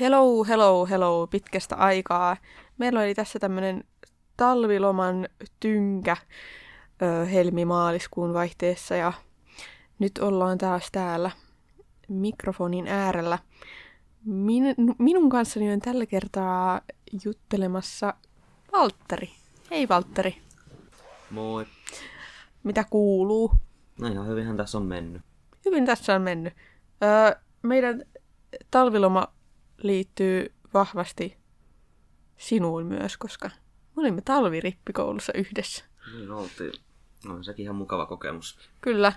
Hello, hello, hello, pitkästä aikaa. Meillä oli tässä tämmönen talviloman tynkä ö, helmi-maaliskuun vaihteessa ja nyt ollaan taas täällä mikrofonin äärellä. Min, minun kanssani on tällä kertaa juttelemassa Valtteri. Hei Valtteri, Moi. mitä kuuluu? No ihan hyvinhän tässä on mennyt. Hyvin tässä on mennyt. Öö, meidän talviloma liittyy vahvasti sinuun myös, koska me olimme talvirippikoulussa yhdessä. Niin oltiin. No, sekin ihan mukava kokemus. Kyllä.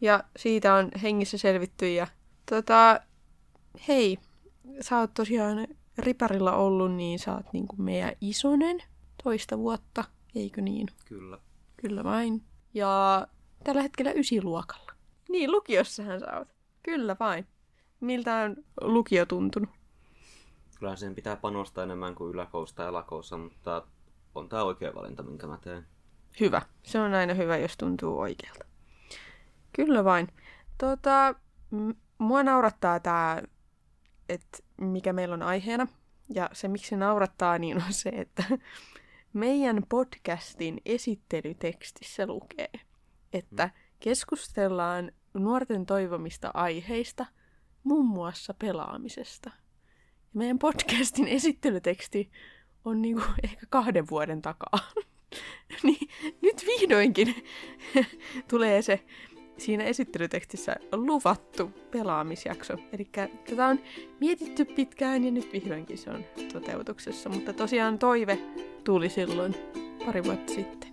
Ja siitä on hengissä selvitty. Ja tota, hei, sä oot tosiaan riparilla ollut, niin sä oot niinku meidän isonen toista vuotta, eikö niin? Kyllä. Kyllä vain. Ja tällä hetkellä ysiluokalla. Niin, lukiossahan sä oot. Kyllä vain. Miltä on lukio tuntunut? Kyllä sen pitää panostaa enemmän kuin yläkoulussa ja lakoussa, mutta on tämä oikea valinta, minkä mä teen. Hyvä. Se on aina hyvä, jos tuntuu oikealta. Kyllä vain. Tota, mua naurattaa tämä, että mikä meillä on aiheena. Ja se, miksi se naurattaa, niin on se, että meidän podcastin esittelytekstissä lukee, että keskustellaan nuorten toivomista aiheista, muun muassa pelaamisesta. Meidän podcastin esittelyteksti on niinku ehkä kahden vuoden takaa. niin nyt vihdoinkin tulee se siinä esittelytekstissä luvattu pelaamisjakso. Eli tätä on mietitty pitkään ja nyt vihdoinkin se on toteutuksessa. Mutta tosiaan toive tuli silloin pari vuotta sitten.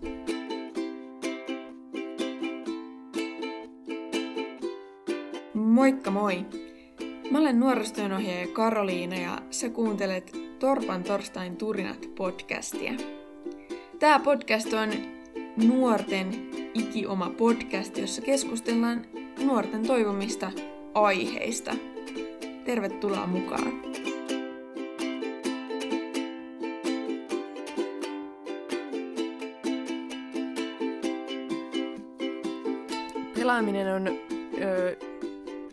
Moikka moi! Mä olen nuorisotyönohjaaja Karoliina ja sä kuuntelet Torpan torstain turinat podcastia. Tää podcast on nuorten ikioma podcast, jossa keskustellaan nuorten toivomista aiheista. Tervetuloa mukaan! Pelaaminen on ö,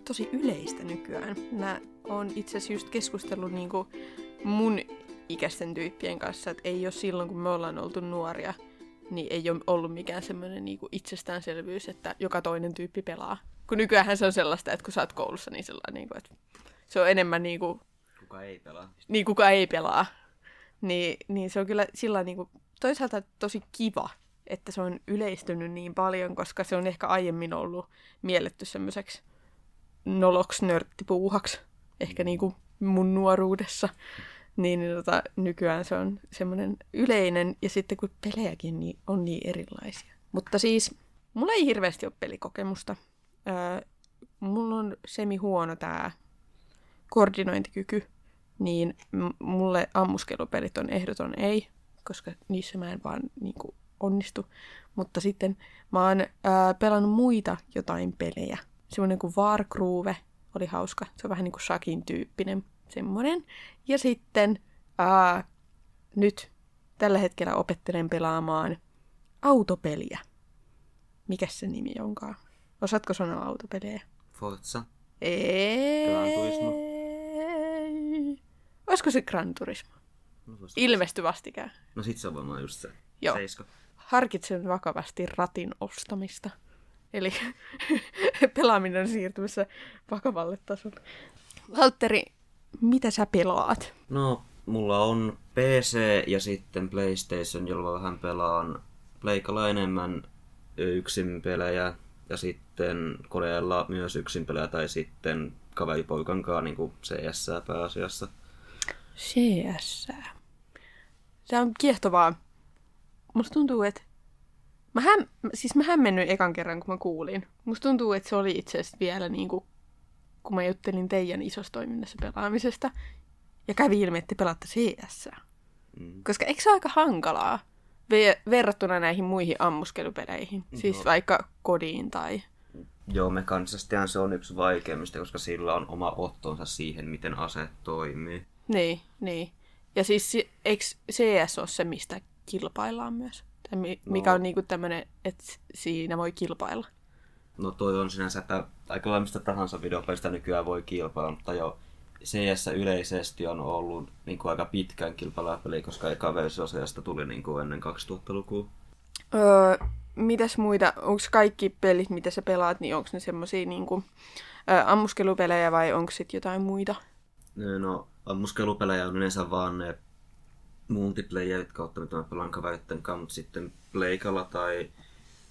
tosi yleistä nykyään. Mä oon itse asiassa just keskustellut niinku mun ikäisten tyyppien kanssa, että ei ole silloin, kun me ollaan oltu nuoria, niin ei ole ollut mikään semmoinen niinku itsestäänselvyys, että joka toinen tyyppi pelaa. Kun nykyään se on sellaista, että kun sä oot koulussa, niin, sellainen, niinku, että se on enemmän niinku, Kuka ei pelaa? niin kuka ei pelaa. Niin, niin se on kyllä sillä niinku, toisaalta tosi kiva, että se on yleistynyt niin paljon, koska se on ehkä aiemmin ollut mielletty semmoiseksi noloks nörttipuuhaksi, ehkä niinku mun nuoruudessa. Niin, niin tota, nykyään se on semmoinen yleinen, ja sitten kun pelejäkin niin on niin erilaisia. Mutta siis, mulla ei hirveästi ole pelikokemusta. Öö, mulla on semi huono tää koordinointikyky, niin mulle ammuskelupelit on ehdoton ei, koska niissä mä en vaan niinku onnistu. Mutta sitten mä oon ää, pelannut muita jotain pelejä. Semmoinen kuin Wargroove oli hauska. Se on vähän niin kuin Shakin tyyppinen semmoinen. Ja sitten ää, nyt tällä hetkellä opettelen pelaamaan autopeliä. Mikäs se nimi onkaan? Osaatko sanoa autopelejä? Forza. Ei. Gran Turismo. Olisiko se Gran Turismo? No, Ilmesty vastikään. no sit se on varmaan just se. Joo. Seiska. Harkitsen vakavasti ratin ostamista. Eli pelaaminen on siirtymässä vakavalle tasolle. Valtteri, mitä sä pelaat? No, mulla on PC ja sitten PlayStation, jolla vähän pelaan Pleikalla enemmän yksin pelejä ja sitten koneella myös yksin pelejä tai sitten kaveripoikan kanssa niin kuin CS pääasiassa. CS. Se on kiehtovaa. Musta tuntuu, että... Mä, häm... siis mä hämmennyin ekan kerran, kun mä kuulin. Musta tuntuu, että se oli itse asiassa vielä niin kuin, kun mä juttelin teidän isossa toiminnassa pelaamisesta. Ja kävi ilmi, että te pelaatte CS. Mm. Koska eikö se ole aika hankalaa ve- verrattuna näihin muihin ammuskelupeleihin? Siis Joo. vaikka kodiin tai... Joo, mekanisestihan se on yksi vaikeimmista, koska sillä on oma ottonsa siihen, miten ase toimii. Niin, niin. Ja siis si- eikö CS ole se, mistä kilpaillaan myös? Tai mi- mikä No. on niinku tämmönen, että siinä voi kilpailla. No toi on sinänsä, että aika lailla mistä tahansa videopelistä nykyään voi kilpailla, mutta joo, CS yleisesti on ollut niin kuin aika pitkään kilpaileva peli, koska eka versio CSstä tuli niin kuin ennen 2000-lukua. Öö, mitäs muita, onko kaikki pelit, mitä sä pelaat, niin onko ne semmosia niinku, ö, ammuskelupelejä vai onko sit jotain muita? No, ammuskelupelejä on yleensä vaan ne multiplayerit kautta, mitä mä pelaan kaveritten kanssa, mutta sitten Pleikalla tai...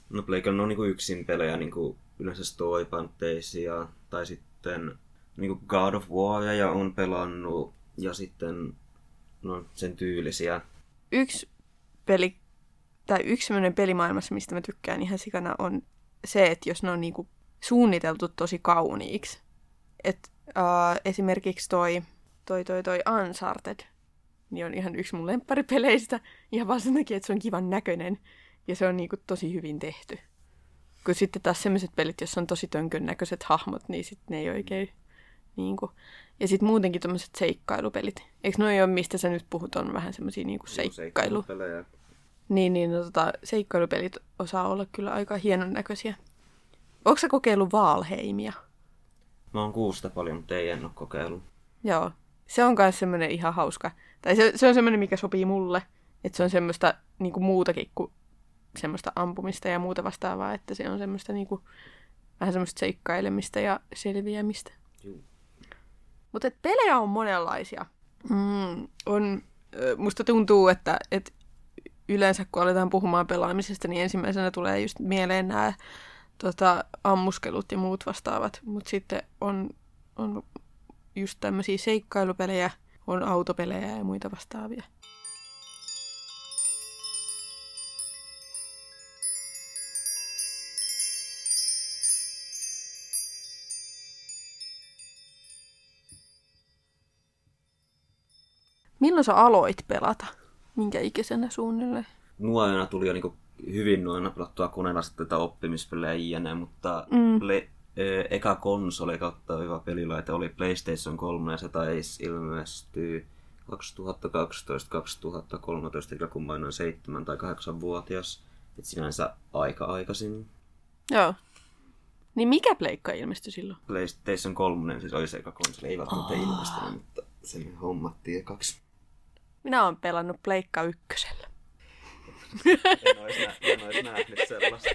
No Pleikalla on niinku yksin pelejä, niinku yleensä storypanteisia, tai sitten niinku God of Waria on pelannut, ja sitten no, sen tyylisiä. Yksi peli, tai yksi semmoinen pelimaailmassa, mistä mä tykkään ihan sikana, on se, että jos ne on niinku suunniteltu tosi kauniiksi. Et, uh, esimerkiksi toi, toi, toi, toi Uncharted, niin on ihan yksi mun lempparipeleistä. Ihan vaan sen takia, että se on kivan näköinen ja se on niinku tosi hyvin tehty. Kun sitten taas sellaiset pelit, joissa on tosi tönkön näköiset hahmot, niin sitten ne ei oikein niinku. Ja sitten muutenkin tämmöiset seikkailupelit. Eikö noi ole, mistä sä nyt puhut, on vähän semmoisia niinku seikkailu. Niin, niin no, tota, seikkailupelit osaa olla kyllä aika hienon näköisiä. Onko sä kokeillut Valheimia? Mä oon kuusta paljon, mutta ei en ole kokeillut. Joo. Se on myös semmoinen ihan hauska. Tai se, se on semmoinen, mikä sopii mulle. Että se on semmoista niin kuin muutakin kuin semmoista ampumista ja muuta vastaavaa. Että se on semmoista niin kuin, vähän semmoista seikkailemista ja selviämistä. Mutta pelejä on monenlaisia. Mm, on, musta tuntuu, että, että yleensä kun aletaan puhumaan pelaamisesta, niin ensimmäisenä tulee just mieleen nämä tota, ammuskelut ja muut vastaavat. Mutta sitten on, on just tämmöisiä seikkailupelejä, on autopelejä ja muita vastaavia. Milloin sä aloit pelata? Minkä ikäisenä suunnilleen? Nuorena tuli jo niinku hyvin nuorena pelattua koneella sitten tätä oppimispelejä jne, mutta Mm. Eka konsoli kautta hyvä pelilaite oli PlayStation 3 ja se taisi ilmestyä 2012-2013, eli kun mä olin noin 7 tai 8 vuotias. Et sinänsä aika aikaisin. Joo. Niin mikä pleikka ilmestyi silloin? PlayStation 3 siis oli se eka konsoli, ei välttämättä ilmestynyt, mutta sen hommattiin ekaksi. Minä olen pelannut pleikka ykkösellä. En ois, nä- en ois nähnyt sellaista.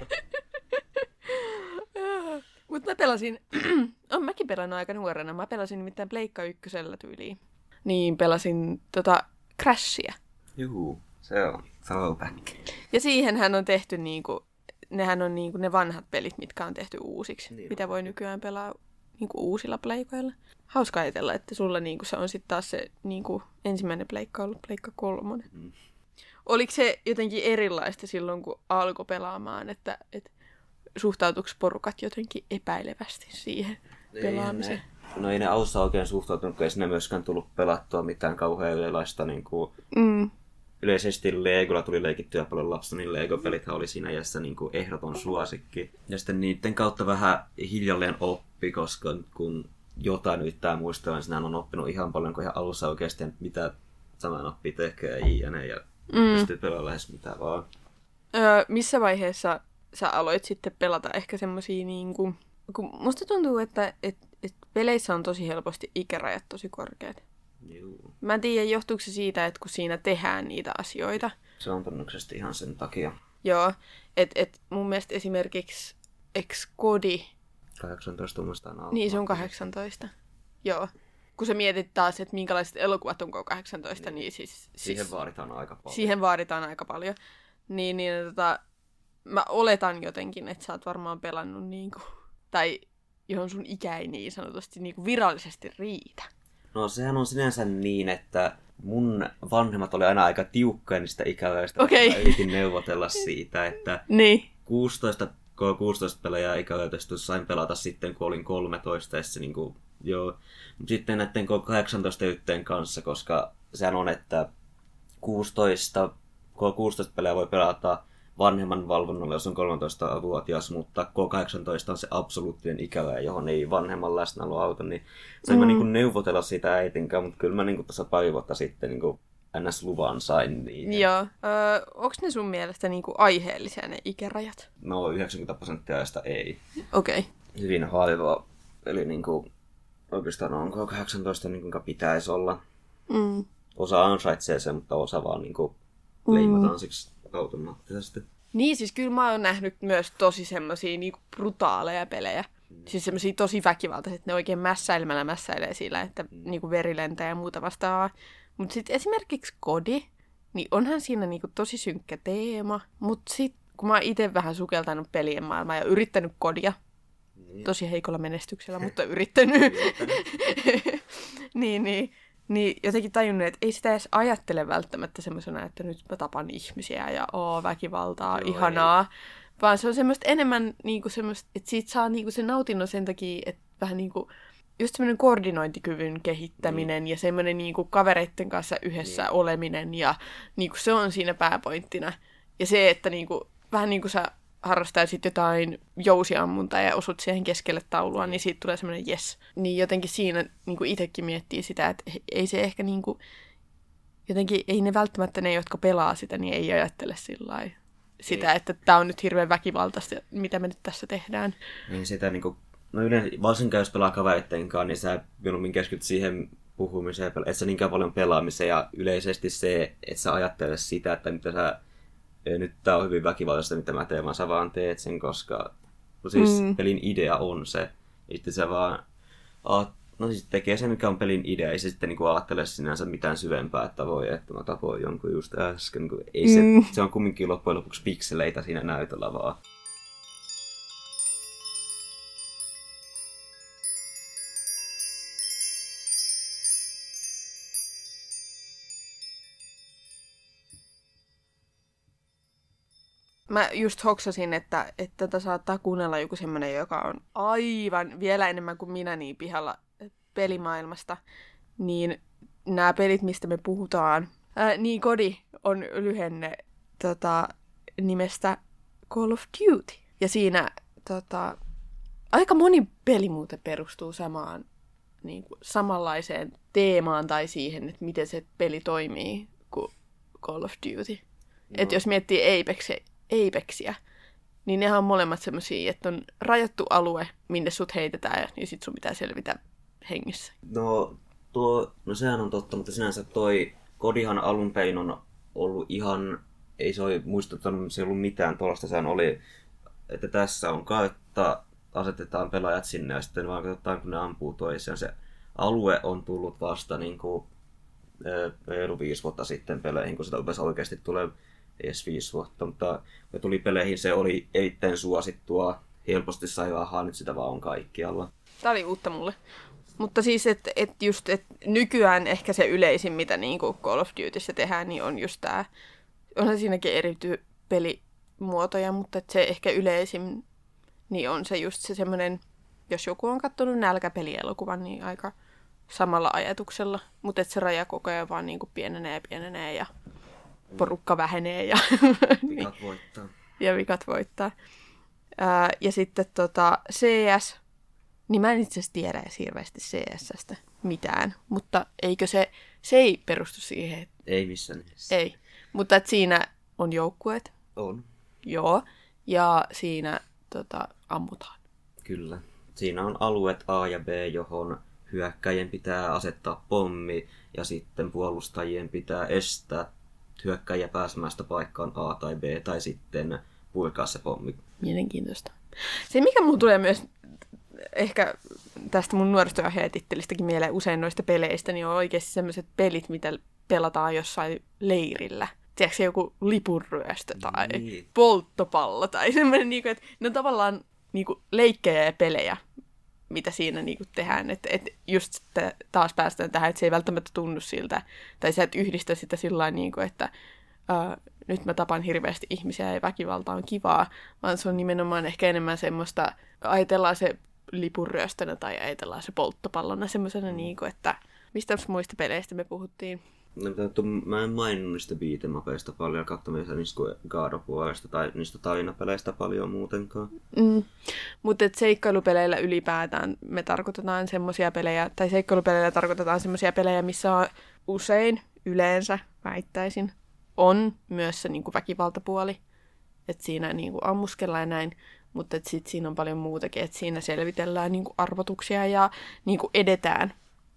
Mutta mä pelasin, on mäkin pelannut aika nuorena, mä pelasin nimittäin Pleikka ykkösellä tyyliin. Niin, pelasin tota Crashia. Juu, se on throwback. Ja siihenhän on tehty niinku, nehän on niinku ne vanhat pelit, mitkä on tehty uusiksi. Niin on. mitä voi nykyään pelaa niinku uusilla pleikoilla. Hauska ajatella, että sulla niinku se on sitten taas se niinku ensimmäinen pleikka ollut pleikka kolmonen. Mm. Oliko se jotenkin erilaista silloin, kun alkoi pelaamaan, että, että suhtautuiko porukat jotenkin epäilevästi siihen pelaamiseen? Ei ne, no ei ne alussa oikein suhtautunut, kun ei sinne myöskään tullut pelattua mitään kauhean erilaista. Niin kuin, Mm, yleisesti Legolla tuli leikittyä paljon lapsena, niin Lego-pelithän oli siinä iässä niin kuin ehdoton suosikki. Ja sitten niiden kautta vähän hiljalleen oppi, koska kun jotain yrittää muistella, niin sinähän on oppinut ihan paljon, kun ihan alussa oikeasti mitä sama nappi tekee jne. Ja mm. pystyy pelaamaan lähes mitä vaan. Öö, missä vaiheessa sä aloit sitten pelata ehkä semmosia niinku... Kun musta tuntuu, että et, et peleissä on tosi helposti ikärajat tosi korkeat. Juu. Mä en tiedä, johtuuko se siitä, että kun siinä tehdään niitä asioita. Se on todennäköisesti ihan sen takia. Joo, että et mun mielestä esimerkiksi ex Kodi, 18 muistaan alkaa. niin se on 18. Joo. Kun sä mietit taas, että minkälaiset elokuvat on K18, niin, niin siis, Siihen siis vaaditaan aika paljon. siihen vaaditaan aika paljon. Niin, niin tota, mä oletan jotenkin, että sä oot varmaan pelannut niinku, tai johon sun ikä ei niin sanotusti niinku virallisesti riitä. No sehän on sinänsä niin, että mun vanhemmat oli aina aika tiukkoja niistä ikärajoista. Okei. Mä yritin neuvotella siitä, että Niin. 16 K16 pelejä ikärajoitusta sain pelata sitten, kun olin 13. Ja se niin kuin, joo. Sitten näiden K18 yhteen kanssa, koska sehän on, että 16, K16 pelejä voi pelata vanhemman valvonnalla, jos on 13-vuotias, mutta K18 on se absoluuttinen ikäraja, johon ei vanhemman läsnäolo auta, niin sain mm. mä niin neuvotella sitä äitin kanssa, mutta kyllä mä niin tuossa pari vuotta sitten niin NS-luvan sain niin. Joo. Öö, onko ne sun mielestä niinku aiheellisia ne ikärajat? No 90 prosenttia ajasta ei. Okei. Okay. Hyvin harva. Eli niin kuin, oikeastaan onko 18 niin kuinka pitäisi olla. Mm. Osa ansaitsee sen, mutta osa vaan niin kuin leimataan siksi automaattisesti. Niin, siis kyllä mä oon nähnyt myös tosi semmosia niinku brutaaleja pelejä. Mm. Siis semmosia tosi väkivaltaisia, että ne oikein mässäilemällä mässäilee sillä, että mm. niinku veri lentää ja muuta vastaavaa. Mutta sitten esimerkiksi Kodi, niin onhan siinä niinku tosi synkkä teema. Mutta sitten kun mä oon itse vähän sukeltanut pelien maailmaa ja yrittänyt Kodia, Niin. tosi heikolla menestyksellä, mutta yrittänyt, niin, niin, niin jotenkin tajunnut, että ei sitä edes ajattele välttämättä semmoisena, että nyt mä tapan ihmisiä ja oo väkivaltaa, Joo, ihanaa. Vaan se on semmoista enemmän niinku semmoista, että siitä saa niinku sen nautinnon sen takia, että vähän niinku just semmoinen koordinointikyvyn kehittäminen mm. ja semmoinen niinku kavereitten kanssa yhdessä Niin. oleminen ja niinku se on siinä pääpointtina. Ja se, että niinku, vähän niin kuin sä harrastaisit jotain jousiammuntaa ja osut siihen keskelle taulua, niin siitä tulee semmoinen yes. Niin jotenkin siinä niin kuin itsekin miettii sitä, että ei se ehkä niin kuin, jotenkin, ei ne välttämättä ne, jotka pelaa sitä, niin ei ajattele sillä sitä, Ei. että tämä on nyt hirveän väkivaltaista, mitä me nyt tässä tehdään. Niin sitä niinku, no yleensä, varsinkin jos pelaa kavereitten kanssa, niin sä mieluummin keskityt siihen puhumiseen, ja pela- et sä niinkään paljon pelaamiseen ja yleisesti se, että sä ajattelet sitä, että mitä sä, "Ei, nyt tää on hyvin väkivaltaista, mitä mä teen, vaan sä vaan teet sen, koska no siis Mm. pelin idea on se. Sitten sä vaan, no siis tekee se, mikä on pelin idea, ei se sitten niinku ajattele sinänsä mitään syvempää, että voi, että mä tapoin jonkun just äsken. Kun ei se, Mm. se on kumminkin loppujen lopuksi pikseleitä siinä näytöllä vaan. Mä just hoksasin, että, että tätä saattaa kuunnella joku semmoinen, joka on aivan vielä enemmän kuin minä niin pihalla pelimaailmasta. Niin nämä pelit, mistä me puhutaan, ää, niin kodi on lyhenne tota, nimestä Call of Duty. Ja siinä tota, aika moni peli muuten perustuu samaan, niin kuin, samanlaiseen teemaan tai siihen, että miten se peli toimii kuin Call of Duty. No. Että jos miettii Apexia, Apexia, niin nehän on molemmat semmosia, että on rajattu alue, minne sut heitetään, ja sit sun pitää selvitä hengissä. No, tuo, no sehän on totta, mutta sinänsä toi kodihan alun perin on ollut ihan, ei se ole muistuttanut, se ei ollut mitään tuollaista, sehän oli, että tässä on kartta, asetetaan pelaajat sinne ja sitten vaan katsotaan, kun ne ampuu toisiaan. Se alue on tullut vasta niin kuin, reilu viisi vuotta sitten peleihin, kun sitä oikeasti tulee edes viisi vuotta, mutta kun tuli peleihin, se oli erittäin suosittua, helposti sai rahaa, nyt sitä vaan on kaikkialla. Tää oli uutta mulle. Mutta siis, että et just, et nykyään ehkä se yleisin, mitä niin kuin Call of Dutyssä tehdään, niin on just tää, onhan siinäkin eri ty- pelimuotoja, mutta se ehkä yleisin, niin on se just se semmoinen, jos joku on katsonut nälkäpelielokuvan, niin aika samalla ajatuksella, mutta että se raja koko ajan vaan niin kuin pienenee ja pienenee ja porukka vähenee ja, niin, Vikat voittaa. ja vikat voittaa. Ää, ja sitten tota, CS, niin mä en itse asiassa tiedä edes hirveästi CSstä mitään, mutta eikö se, se ei perustu siihen, että Ei missään nimessä. ei. Mutta että siinä on joukkueet, On, joo, ja siinä tota, ammutaan. kyllä. Siinä on alueet A ja B, johon hyökkäjien pitää asettaa pommi ja sitten puolustajien pitää estää hyökkäjä pääsemästä paikkaan A tai B tai sitten purkaa se pommi. Mielenkiintoista. Se, mikä mulla tulee myös ehkä tästä mun nuorisotyöohjaajatittelistäkin mieleen usein noista peleistä, niin on oikeasti sellaiset pelit, mitä pelataan jossain leirillä. Tiedätkö se joku lipunryöstö tai Niin. polttopallo tai semmoinen, niin kuin, että ne on tavallaan niin kuin, leikkejä ja pelejä, mitä siinä niin kuin, tehdään. Että et just että taas päästään tähän, että se ei välttämättä tunnu siltä, tai sä et yhdistä sitä sillä niin kuin, että ää, nyt mä tapan hirveästi ihmisiä ja väkivalta on kivaa, vaan se on nimenomaan ehkä enemmän semmoista, ajatellaan se lipunryöstönä tai ajatellaan se polttopallona semmoisena, mm. niin kuin, että mistä muista peleistä me puhuttiin. No, mä en maininnut niistä beatemapeista paljon katsomista niistä God of Warista tai niistä tarinapeleistä paljon muutenkaan. Mm. Mutta seikkailupeleillä ylipäätään me tarkoitetaan semmoisia pelejä, tai seikkailupeleillä tarkoitetaan semmoisia pelejä, missä on usein, yleensä, väittäisin, on myös se niinku väkivaltapuoli. Että siinä niinku ammuskellaan ja näin. mutta sitten siinä on paljon muutakin, että siinä selvitellään niin kuin arvotuksia ja niin kuin edetään.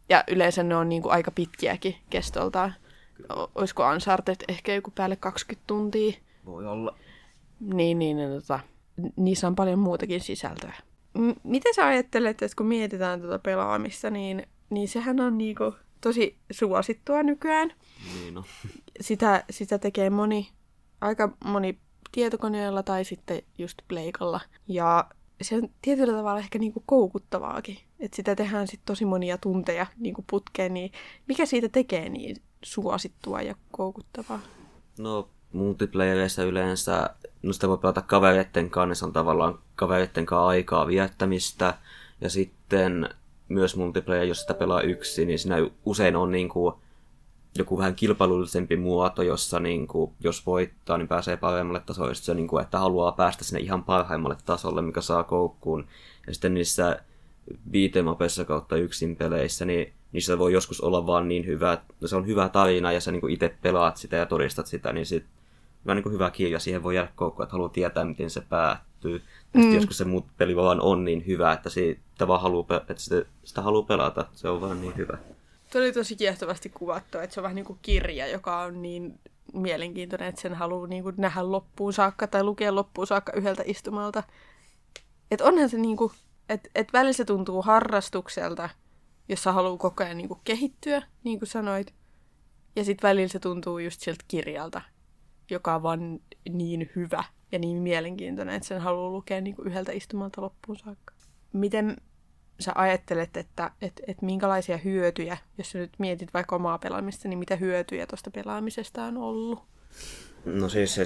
Ja yleensä ne on niin kuin aika pitkiäkin kestoltaan. O- Olisiko Uncharted ehkä joku päälle 20 tuntia? Voi olla. Niin, niin, niin tota, niissä on paljon muutakin sisältöä. M- miten sä ajattelet, että kun mietitään tuota pelaamista, niin, niin sehän on niinku tosi suosittua nykyään. Niin no. Sitä, sitä tekee moni, aika moni tietokoneella tai sitten just pleikalla. Ja se on tietyllä tavalla ehkä niinku koukuttavaakin. Että sitä tehdään sitten tosi monia tunteja niinku putkeen, niin mikä siitä tekee niin suosittua ja koukuttavaa? No, multiplayereissa yleensä, no sitä voi pelata kavereitten kanssa, niin se on tavallaan kavereitten kanssa aikaa viettämistä. Ja sitten myös multiplayer, jos sitä pelaa yksin, niin siinä usein on niin kuin joku vähän kilpailullisempi muoto, jossa niin kuin, jos voittaa, niin pääsee paremmalle tasolle. Se, niin kuin, että haluaa päästä sinne ihan parhaimmalle tasolle, mikä saa koukkuun. Ja sitten niissä beatemapeissa kautta yksin peleissä, niin niissä voi joskus olla vaan niin hyvä, no se on hyvä tarina ja sä niin itse pelaat sitä ja todistat sitä, niin sit vähän niin kuin hyvä kirja, siihen voi jäädä koukkuun, että haluaa tietää, miten se päättyy. Ja mm. joskus se muut peli vaan on niin hyvä, että siitä vaan haluaa, että sitä, sitä haluaa pelata. Se on vaan niin hyvä. Tuo oli tosi kiehtovasti kuvattu, että se on vähän niin kuin kirja, joka on niin mielenkiintoinen, että sen haluaa niin kuin nähdä loppuun saakka tai lukea loppuun saakka yhdeltä istumalta. Että onhan se niin kuin, että et välillä se tuntuu harrastukselta, jossa haluaa koko ajan niin kuin kehittyä, niin kuin sanoit. Ja sitten välillä se tuntuu just sieltä kirjalta, joka on vaan niin hyvä ja niin mielenkiintoinen, että sen haluaa lukea niin kuin yhdeltä istumalta loppuun saakka. Miten sä ajattelet, että et, et minkälaisia hyötyjä, jos sä nyt mietit vaikka omaa pelaamista, niin mitä hyötyjä tuosta pelaamisesta on ollut? No siis se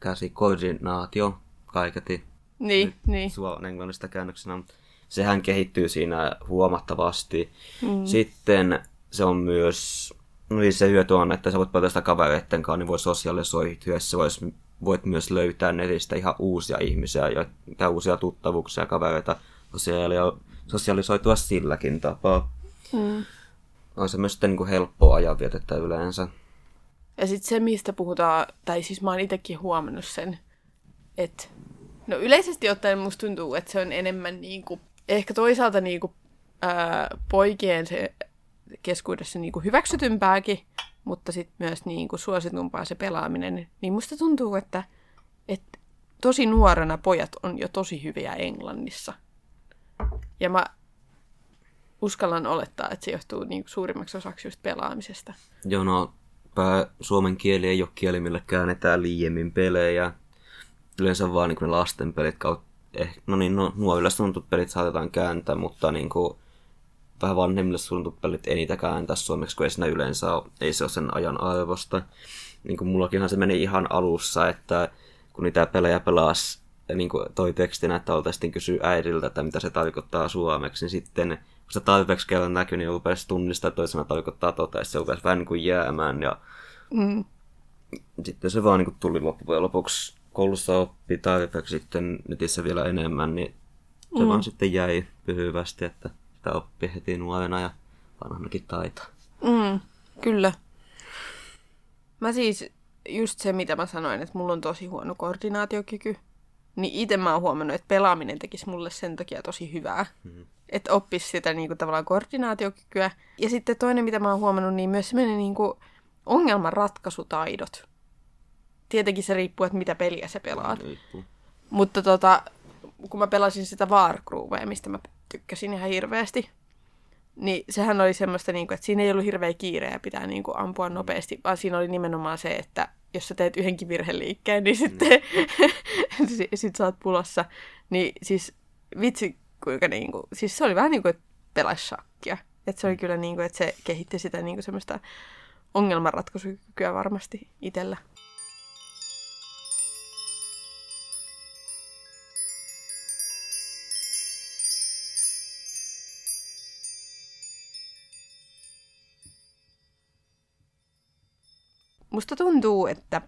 käsikoordinaatio kaiketi. Niin, niin. Suon englannista käännöksenä, sehän kehittyy siinä huomattavasti. Mm. Sitten se on myös, no niin se hyöty on, että sä voit pelata sitä kavereitten kanssa, niin voi sosiaalisoitua, sä vois, voit myös löytää netistä ihan uusia ihmisiä ja, ja uusia tuttavuuksia, kavereita, sosiaali- sosiaalisoitua silläkin tapaa. Mm. On se myös sitten niin kuin helppoa ajanvietettä yleensä. Ja sitten se, mistä puhutaan, tai siis mä oon itsekin huomannut sen, että no yleisesti ottaen musta tuntuu, että se on enemmän niin kuin, ehkä toisaalta niin kuin, ää, poikien se keskuudessa niin kuin hyväksytympääkin, mutta sitten myös niin kuin suositumpaa se pelaaminen. Niin musta tuntuu, että, että tosi nuorena pojat on jo tosi hyviä Englannissa. Ja mä uskallan olettaa, että se johtuu niin kuin suurimmaksi osaksi just pelaamisesta. Joo, no pää, suomen kieli ei ole kieli, millä käännetään liiemmin pelejä. Yleensä vaan niin ne lasten pelit kautta, eh, no niin, no, nuorille suunnitut pelit saatetaan kääntää, mutta niin kuin, vähän vanhemmille suunnitut pelit ei niitä kääntää suomeksi, kun ei siinä yleensä ole, ei se ole sen ajan arvosta. Niin kuin mullakinhan se meni ihan alussa, että kun niitä pelejä pelasi niin kuin toi tekstinä, että oltaisiin kysyä äidiltä, että mitä se tarkoittaa suomeksi, niin sitten kun se tarpeeksi kerran näkyi, niin rupesi tunnistaa, että toisena tarkoittaa tota, ja se rupesi vähän niin kuin jäämään. Ja Mm. sitten se vaan niin kuin tuli loppujen lopuksi. Koulussa oppi tarpeeksi sitten netissä vielä enemmän, niin se mm. vaan sitten jäi pysyvästi, että sitä oppi heti nuorena ja vanhanakin taitaa. Mm, kyllä. Mä siis, just se mitä mä sanoin, että mulla on tosi huono koordinaatiokyky. Niin itse mä oon huomannut, että pelaaminen tekisi mulle sen takia tosi hyvää. Mm-hmm. Että oppisi sitä niinku, tavallaan koordinaatiokykyä. Ja sitten toinen, mitä mä oon huomannut, niin myös semmoinen niinku, ongelmanratkaisutaidot. Tietenkin se riippuu, että mitä peliä sä pelaat. Riippuu. Mutta tota, kun mä pelasin sitä Wargroovea, mistä mä tykkäsin ihan hirveästi, niin sehän oli semmoista, niin kuin, että siinä ei ollut hirveä kiire ja pitää niin kuin, ampua nopeasti, vaan siinä oli nimenomaan se, että jos sä teet yhdenkin virheliikkeen, niin sitten si- sit sä oot pulossa. Niin siis vitsi, kuinka niin kuin, siis se oli vähän niin kuin, että shakkia. Että se oli kyllä niin kuin, että se kehitti sitä niin kuin semmoista ongelmanratkaisukykyä varmasti itsellä. Musta tuntuu, että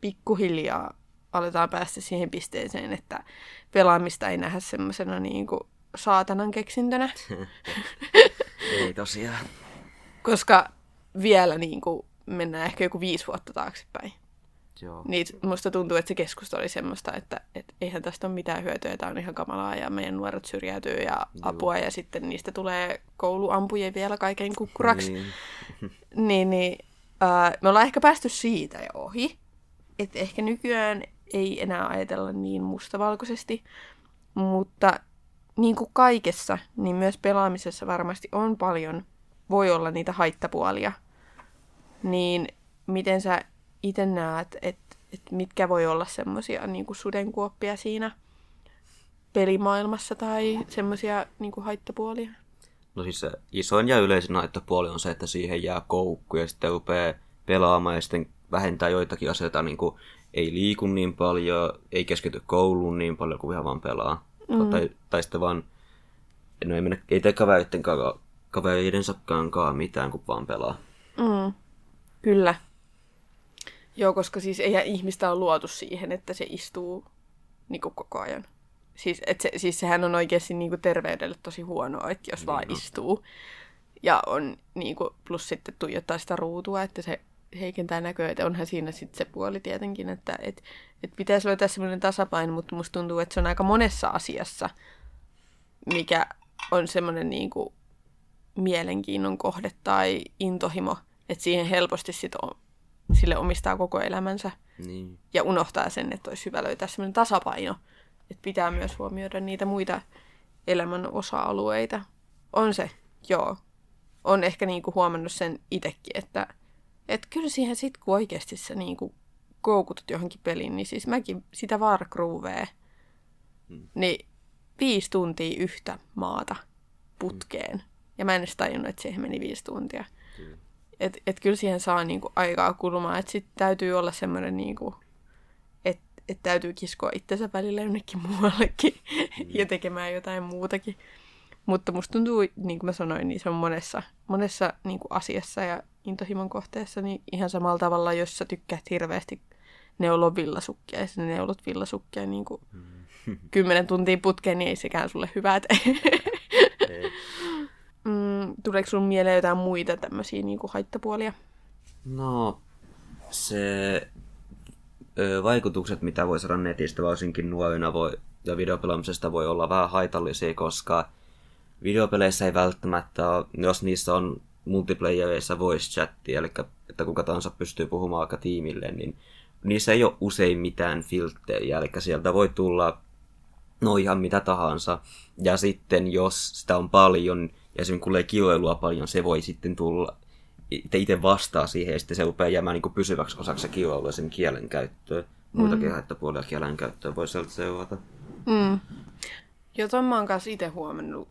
pikkuhiljaa aletaan päästä siihen pisteeseen, että pelaamista ei nähdä semmoisena niin kuin saatanan keksintönä. Ei tosiaan. Koska vielä niin kuin mennään ehkä joku viisi vuotta taaksepäin. Joo. Niin musta tuntuu, että se keskustelu oli semmoista, että, että eihän tästä ole mitään hyötyä, tämä on ihan kamalaa ja meidän nuoret syrjäytyy ja apua ja sitten niistä tulee kouluampuja vielä kaiken kukkuraksi. Niin. Niin, niin me ollaan ehkä päästy siitä jo ohi, että ehkä nykyään ei enää ajatella niin mustavalkoisesti, mutta niin kuin kaikessa, niin myös pelaamisessa varmasti on paljon, voi olla niitä haittapuolia. Niin miten sä itse näet, että et mitkä voi olla semmoisia niin sudenkuoppia siinä pelimaailmassa tai semmoisia niin haittapuolia? No siis se isoin ja yleisin haittapuoli on se, että siihen jää koukku ja sitten rupeaa pelaamaan ja sitten vähentää joitakin asioita, niin kuin ei liiku niin paljon, ei keskity kouluun niin paljon kuin ihan vaan pelaa. Mm. Tai, tai sitten vaan, no ei, mennä, ei tee kavereiden kaveridensakaan mitään, kuin vaan pelaa. Mm. Kyllä. Joo, koska siis ei ihmistä ole luotu siihen, että se istuu niin kuin koko ajan. Siis, et se, siis sehän on oikeasti niin kuin terveydelle tosi huonoa, että jos vaan no. istuu. Ja on niin kuin, plus sitten tuijottaa sitä ruutua, että se heikentää näköä. Että onhan siinä sitten se puoli tietenkin, että et, et pitäisi löytää semmoinen tasapaino, mutta musta tuntuu, että se on aika monessa asiassa, mikä on semmoinen niin kuin mielenkiinnon kohde tai intohimo, että siihen helposti sit on, sille omistaa koko elämänsä. Niin. Ja unohtaa sen, että olisi hyvä löytää semmoinen tasapaino, että pitää myös huomioida niitä muita elämän osa-alueita. On se, joo. On ehkä niinku huomannut sen itsekin, että et kyllä siihen sit, kun oikeasti sä niinku koukutut johonkin peliin, niin siis mäkin sitä Wargroovea, hmm. niin viisi tuntia yhtä maata putkeen. Hmm. Ja mä en edes tajunnut, että siihen meni viisi tuntia. Hmm. Et, et kyllä siihen saa niinku aikaa kulumaan. Että sitten täytyy olla semmoinen, niinku, että et täytyy kiskoa itsensä välillä jonnekin muuallekin mm. ja tekemään jotain muutakin. Mutta musta tuntuu, niin kuin mä sanoin, niin se on monessa, monessa niin kuin asiassa ja intohimon kohteessa niin ihan samalla tavalla, jos sä tykkäät hirveästi neulon villasukkia ja sinne neulot villasukkia niin kuin mm. kymmenen tuntia putkeen, niin ei sekään sulle hyvää tee. mm, tuleeko sun mieleen jotain muita tämmöisiä niin kuin haittapuolia? No, se vaikutukset, mitä voi saada netistä, varsinkin nuorina voi, ja videopelaamisesta voi olla vähän haitallisia, koska videopeleissä ei välttämättä ole, jos niissä on multiplayereissa voice chatti, eli että kuka tahansa pystyy puhumaan aika tiimille, niin niissä ei ole usein mitään filtteriä, eli sieltä voi tulla no ihan mitä tahansa. Ja sitten jos sitä on paljon, ja esimerkiksi kuulee kiloilua paljon, se voi sitten tulla, itse vastaa siihen, ja sitten se rupeaa jäämään niin pysyväksi osaksi kiloilua sen kielen käyttöön. Muitakin mm. haittapuolia kielen käyttöön voi sieltä seurata. Mm. Joo, ton mä oon kanssa itse huomannut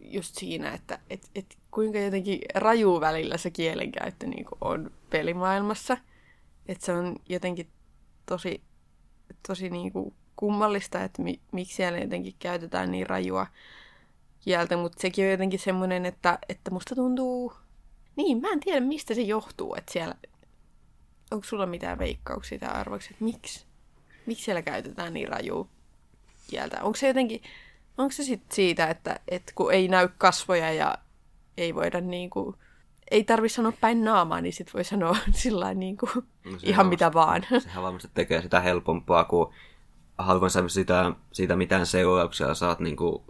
just siinä, että et, et kuinka jotenkin raju välillä se kielenkäyttö niin on pelimaailmassa. Että se on jotenkin tosi, tosi niin kuin kummallista, että mi, miksi siellä jotenkin käytetään niin rajua kieltä, mutta sekin on jotenkin semmoinen, että, että musta tuntuu... Niin, mä en tiedä, mistä se johtuu, että siellä... Onko sulla mitään veikkauksia tai arvoksi, että miksi? Miksi siellä käytetään niin rajua kieltä? Onko se jotenkin Onko se sitten siitä, että, että kun ei näy kasvoja ja ei voida niin kuin, ei tarvi sanoa päin naamaa, niin sit voi sanoa sillä niin kuin, no ihan mitä vaan. Sehän varmasti tekee sitä helpompaa, kun sä sitä, siitä mitään seurauksia saat niin kuin,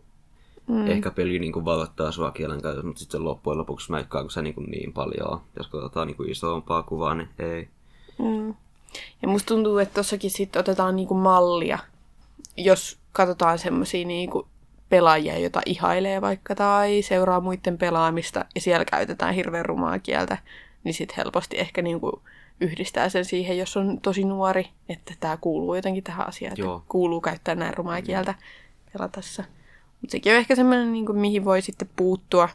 mm. ehkä peli niin kuin valottaa sua kielen käytössä, mutta sitten loppujen lopuksi kun se niin, kuin niin paljon. Jos katsotaan niin kuin isompaa kuvaa, niin ei. Mm. Ja musta tuntuu, että tossakin sitten otetaan niin kuin mallia, jos katsotaan semmoisia niin kuin pelaajia, jota ihailee vaikka tai seuraa muiden pelaamista ja siellä käytetään hirveän rumaa kieltä, niin sitten helposti ehkä niinku yhdistää sen siihen, jos on tosi nuori, että tämä kuuluu jotenkin tähän asiaan, että Joo. kuuluu käyttää näin rumaa mm. kieltä pelatessa. Mutta sekin on ehkä semmoinen, niinku, mihin voi sitten puuttua.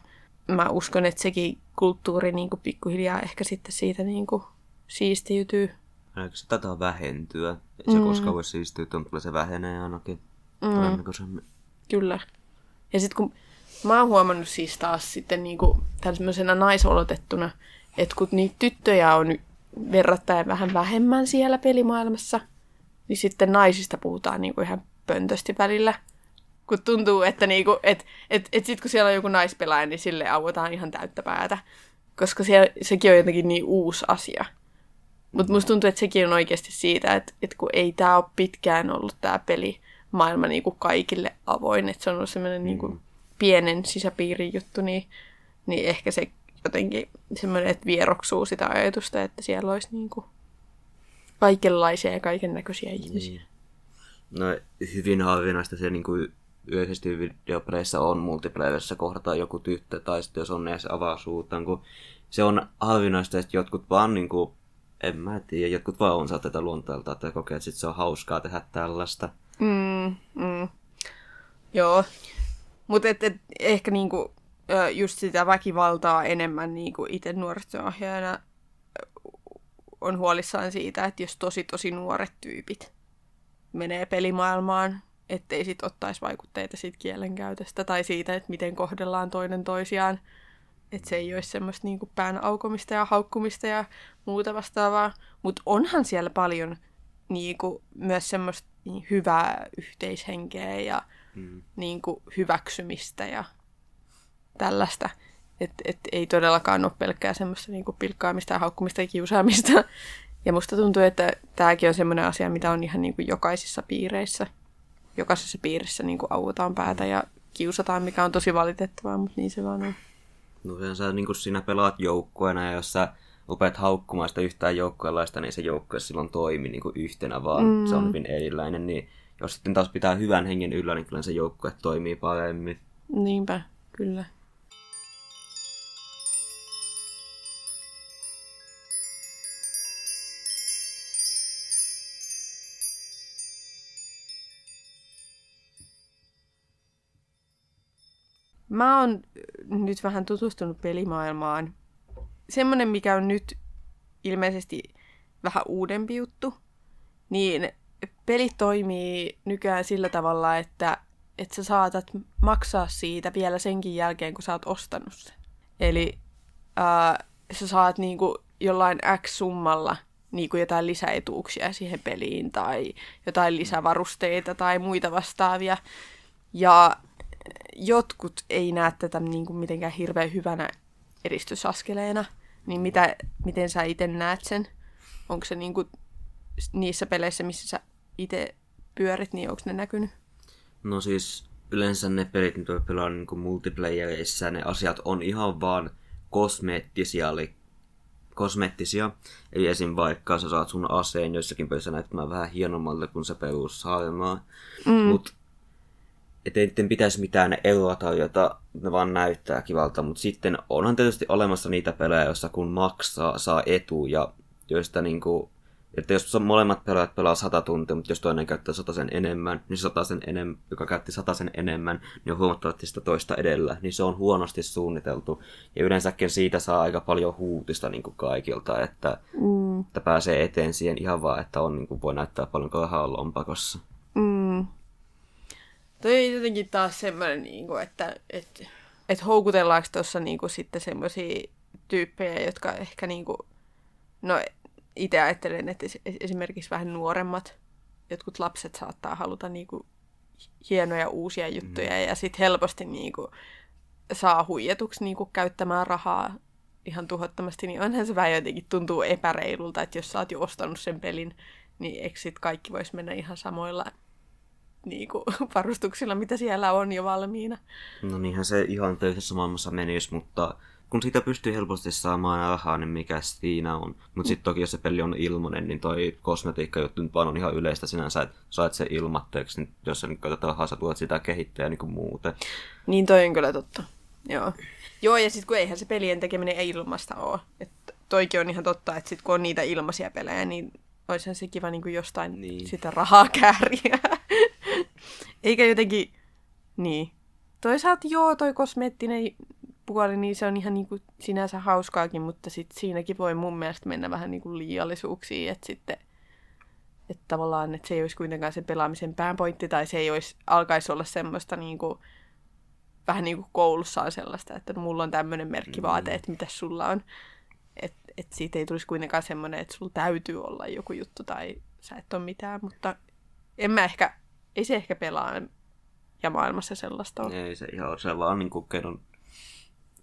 Mä uskon, että sekin kulttuuri niinku, pikkuhiljaa ehkä sitten siitä niinku, siistiytyy. Eikö se taitaa vähentyä? Ei se mm. koskaan voi siistiytyä, mutta se vähenee ainakin. Mm. Kyllä. Ja sitten kun mä oon huomannut siis taas sitten niinku tämmöisenä naisolotettuna, että kun niitä tyttöjä on verrattain vähän vähemmän siellä pelimaailmassa, niin sitten naisista puhutaan niinku ihan pöntösti välillä. Kun tuntuu, että niinku, et, et, et sit kun siellä on joku naispelaaja, niin sille auotaan ihan täyttä päätä. Koska siellä, sekin on jotenkin niin uusi asia. Mutta musta tuntuu, että sekin on oikeasti siitä, että, että kun ei tämä ole pitkään ollut tämä peli maailma niin kuin kaikille avoin, että se on ollut semmoinen mm. niin kuin pienen sisäpiirin juttu, niin, niin ehkä se jotenkin semmoinen, että vieroksuu sitä ajatusta, että siellä olisi niin kuin kaikenlaisia ja kaiken näköisiä ihmisiä. Niin. No hyvin harvinaista se niin kuin yleisesti videopeleissä on multiplayerissä kohdataan joku tyttö, tai sitten jos on edes avaa suutaan, kun se on harvinaista, että jotkut vaan niin kuin, en mä tiedä, jotkut vaan on saa tätä luonteelta, että kokee, että sit se on hauskaa tehdä tällaista. Mm, mm. Joo, mutta et, et, ehkä niinku, just sitä väkivaltaa enemmän niinku itse nuoriso-ohjaajana on huolissaan siitä, että jos tosi tosi nuoret tyypit menee pelimaailmaan, ettei sit ottaisi vaikutteita siitä kielenkäytöstä tai siitä, että miten kohdellaan toinen toisiaan. Että se ei olisi semmoista niinku pään aukomista ja haukkumista ja muuta vastaavaa. Mutta onhan siellä paljon niinku myös semmoista niin hyvää yhteishenkeä ja mm. niinku hyväksymistä ja tällaista. Että et ei todellakaan ole pelkkää semmoista niinku pilkkaamista ja haukkumista ja kiusaamista. Ja musta tuntuu, että tämäkin on semmoinen asia, mitä on ihan niinku jokaisissa piireissä. Jokaisessa piirissä niinku auutaan päätä ja kiusataan, mikä on tosi valitettavaa, mutta niin se vaan on. No sä niin sinä pelaat joukkueena ja jos sä rupeat haukkumaan sitä yhtään joukkueenlaista, niin se joukkue silloin toimi niin kuin yhtenä vaan. Mm. Se on hyvin erilainen. Niin jos sitten taas pitää hyvän hengen yllä, niin kyllä se joukkue toimii paremmin. Niinpä, kyllä. Mä oon nyt vähän tutustunut pelimaailmaan. Semmonen, mikä on nyt ilmeisesti vähän uudempi juttu, niin peli toimii nykyään sillä tavalla, että, että sä saatat maksaa siitä vielä senkin jälkeen, kun sä oot ostanut sen. Eli ää, sä saat niinku jollain X-summalla niinku jotain lisäetuuksia siihen peliin tai jotain lisävarusteita tai muita vastaavia. Ja jotkut ei näe tätä niin kuin mitenkään hirveän hyvänä edistysaskeleena, niin mitä, miten sä itse näet sen? Onko se niin kuin niissä peleissä, missä sä itse pyörit, niin onko ne näkynyt? No siis yleensä ne pelit, mitä pelaa niin multiplayereissa, ne asiat on ihan vaan kosmeettisia, eli kosmeettisia. Eli esim. vaikka sä saat sun aseen joissakin pelissä näyttämään vähän hienommalle kuin se perusharmaa. Mm. Mutta että ei pitäisi mitään eroa jota ne vaan näyttää kivalta, mutta sitten onhan tietysti olemassa niitä pelejä, joissa kun maksaa, saa etuja, joista niinku, että jos molemmat pelaajat pelaa sata tuntia, mutta jos toinen käyttää sen enemmän, niin sen enemmän, joka käytti sen enemmän, niin on huomattavasti sitä toista edellä, niin se on huonosti suunniteltu. Ja yleensäkin siitä saa aika paljon huutista niin kuin kaikilta, että, mm. että pääsee eteen siihen ihan vaan, että on, niin kuin voi näyttää paljon rahaa lompakossa. Mm. Toi ei jotenkin taas semmoinen, niin kuin, että, että, että houkutellaanko tuossa niin kuin, sitten semmoisia tyyppejä, jotka ehkä niin kuin, no itse ajattelen, että esimerkiksi vähän nuoremmat jotkut lapset saattaa haluta niin kuin, hienoja uusia juttuja mm. ja sitten helposti niin kuin, saa huijatuksi niin kuin, käyttämään rahaa ihan tuhottomasti, niin onhan se vähän jotenkin tuntuu epäreilulta, että jos sä oot jo ostanut sen pelin, niin eikö sit kaikki voisi mennä ihan samoilla niin kuin, varustuksilla, mitä siellä on jo valmiina. No niinhän se ihan toisessa maailmassa menisi, mutta kun siitä pystyy helposti saamaan rahaa, niin mikä siinä on. Mutta sitten toki jos se peli on ilmanen, niin toi kosmetiikka juttu nyt vaan on ihan yleistä sinänsä, että saat se ilmatteeksi, niin jos sä nyt käytät rahaa, sä tuot sitä kehittää niin kuin muuten. Niin toi on kyllä totta. Joo. Joo, ja sitten kun eihän se pelien tekeminen ei ilmasta ole. Että toikin on ihan totta, että sitten kun on niitä ilmaisia pelejä, niin olisihan se kiva niin kuin jostain niin. sitä rahaa kääriä. Eikä jotenkin, niin. Toisaalta joo, toi kosmeettinen puoli, niin se on ihan niin kuin sinänsä hauskaakin, mutta sit siinäkin voi mun mielestä mennä vähän niin kuin liiallisuuksiin, että sitten että tavallaan, että se ei olisi kuitenkaan sen pelaamisen pääpointti, tai se ei olisi, alkaisi olla semmoista niin kuin, vähän niin kuin koulussa on sellaista, että mulla on tämmöinen merkkivaate, mm. että mitä sulla on. Että et siitä ei tulisi kuitenkaan semmoinen, että sulla täytyy olla joku juttu tai sä et ole mitään, mutta en mä ehkä ei se ehkä pelaa ja maailmassa sellaista ole. Ei se ihan se vaan niin kuin keinon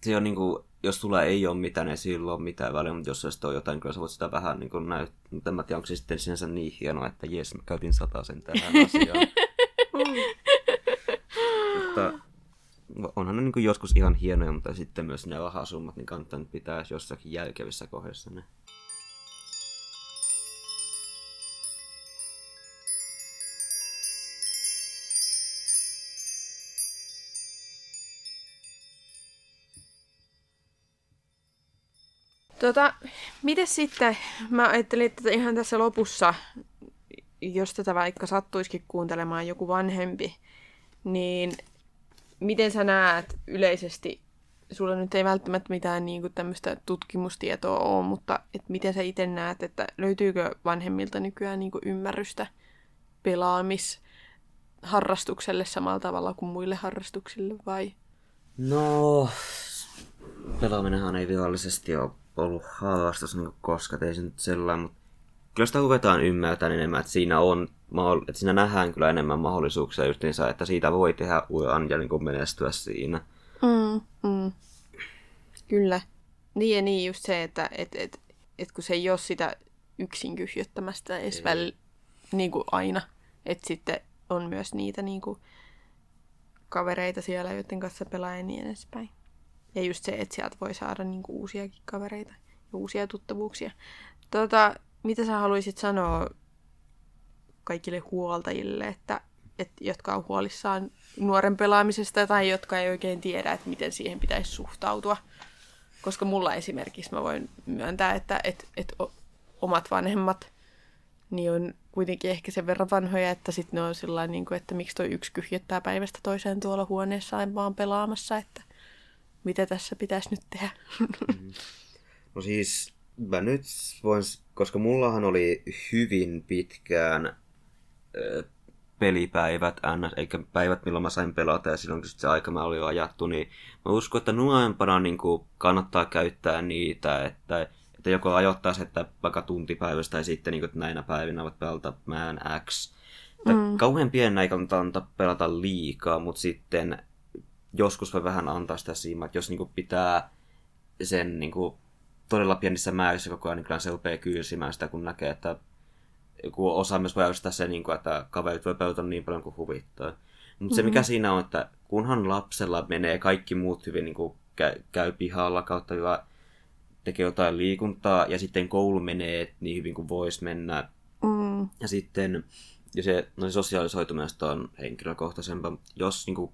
se on niinku, jos sulla ei ole mitään, niin silloin ole mitään väliä, mutta jos se on jotain, kyllä sä voit sitä vähän niin näyttää. Mutta en mä tiedä, onko se sitten sinänsä niin hienoa, että jes, mä käytin sen tähän asiaan. mutta onhan ne niin joskus ihan hienoja, mutta sitten myös ne rahasummat, niin kannattaa pitää jossakin järkevissä kohdissa ne. Tota, miten sitten, mä ajattelin, että ihan tässä lopussa, jos tätä vaikka sattuisikin kuuntelemaan joku vanhempi, niin miten sä näet yleisesti, sulla nyt ei välttämättä mitään niin kuin tämmöistä tutkimustietoa ole, mutta et miten sä itse näet, että löytyykö vanhemmilta nykyään niin kuin ymmärrystä pelaamisharrastukselle samalla tavalla kuin muille harrastuksille vai? No, pelaaminenhan ei virallisesti ole ollut haastas niin koska ei se nyt sellainen, mutta kyllä sitä ruvetaan ymmärtämään enemmän, että siinä on, että siinä nähdään kyllä enemmän mahdollisuuksia justiinsa, että siitä voi tehdä uran ja niin kuin menestyä siinä. Mm, mm. Kyllä. Niin ja niin just se, että et, et, et kun se ei ole sitä yksin kyhjöttämästä edes väl, niin kuin aina, että sitten on myös niitä niin kuin, kavereita siellä, joiden kanssa pelaa ja niin edespäin. Ja just se, että sieltä voi saada niinku uusiakin kavereita ja uusia tuttavuuksia. Tota, mitä sä haluaisit sanoa kaikille huoltajille, että, että, jotka on huolissaan nuoren pelaamisesta tai jotka ei oikein tiedä, että miten siihen pitäisi suhtautua? Koska mulla esimerkiksi mä voin myöntää, että, että, että omat vanhemmat niin on kuitenkin ehkä sen verran vanhoja, että sitten ne on sillä niin kuin, että miksi toi yksi kyhjöttää päivästä toiseen tuolla huoneessa vaan pelaamassa, että mitä tässä pitäisi nyt tehdä? Mm. No siis mä nyt voin, koska mullahan oli hyvin pitkään pelipäivät, ns, eikä päivät, milloin mä sain pelata, ja silloin kun se aika mä oli jo ajattu, niin mä uskon, että nuorempana niin kuin kannattaa käyttää niitä, että, että joko ajoittaa se, että vaikka tuntipäivästä, tai sitten niin kuin, että näinä päivinä voit pelata mään X. Mm. Kauhean pienenä ei kannata pelata liikaa, mutta sitten joskus voi vähän antaa sitä siimaa, että jos niinku pitää sen niinku todella pienissä määrissä koko ajan, niin kyllä se rupeaa kyysimään sitä, kun näkee, että joku osa myös voi ajatella se, niin kuin, että kaverit voi pelata niin paljon kuin huvittaa. Mutta mm-hmm. se mikä siinä on, että kunhan lapsella menee kaikki muut hyvin, niin kuin käy, käy pihalla kautta hyvä, tekee jotain liikuntaa ja sitten koulu menee niin hyvin kuin voisi mennä. Mm. Ja sitten ja se, no se sosiaalisoituminen on henkilökohtaisempaa. Jos niin kuin,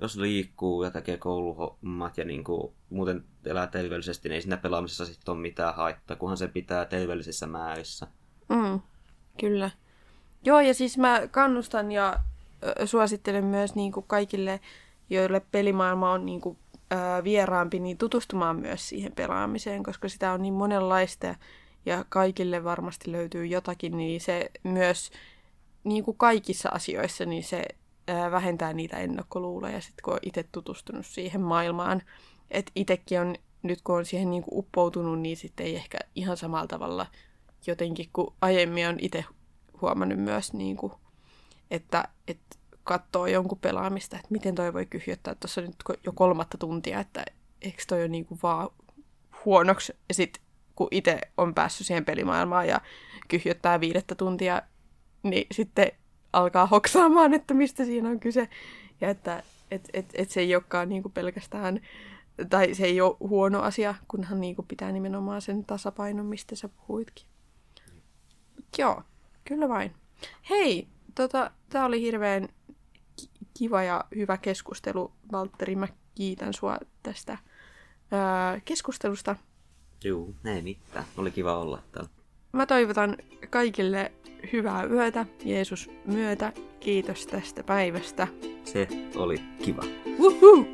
jos liikkuu ja tekee kouluhommat ja niin kuin muuten elää terveellisesti, niin ei siinä pelaamisessa sitten ole mitään haittaa, kunhan se pitää terveellisissä määrissä. Mm, kyllä. Joo, ja siis mä kannustan ja suosittelen myös niin kuin kaikille, joille pelimaailma on niin kuin, ää, vieraampi, niin tutustumaan myös siihen pelaamiseen, koska sitä on niin monenlaista ja kaikille varmasti löytyy jotakin, niin se myös niin kuin kaikissa asioissa, niin se vähentää niitä ennakkoluuloja, sit kun on itse tutustunut siihen maailmaan. Että itsekin on, nyt kun on siihen niinku uppoutunut, niin sitten ei ehkä ihan samalla tavalla jotenkin kuin aiemmin on itse huomannut myös, niinku, että, että katsoo jonkun pelaamista, että miten toi voi kyhjöttää tuossa nyt jo kolmatta tuntia, että eikö toi ole niinku vaan huonoksi. Ja sitten kun itse on päässyt siihen pelimaailmaan ja kyhjöttää viidettä tuntia, niin sitten alkaa hoksaamaan, että mistä siinä on kyse. Ja että et, et, et se ei olekaan niinku pelkästään, tai se ei ole huono asia, kunhan niinku pitää nimenomaan sen tasapainon, mistä sä puhuitkin. Joo, kyllä vain. Hei, tota, tämä oli hirveän kiva ja hyvä keskustelu, Valtteri. Mä kiitän sua tästä ää, keskustelusta. Joo, ei mitään. Oli kiva olla täällä. Mä toivotan kaikille hyvää yötä Jeesus myötä. Kiitos tästä päivästä. Se oli kiva. Woohoo!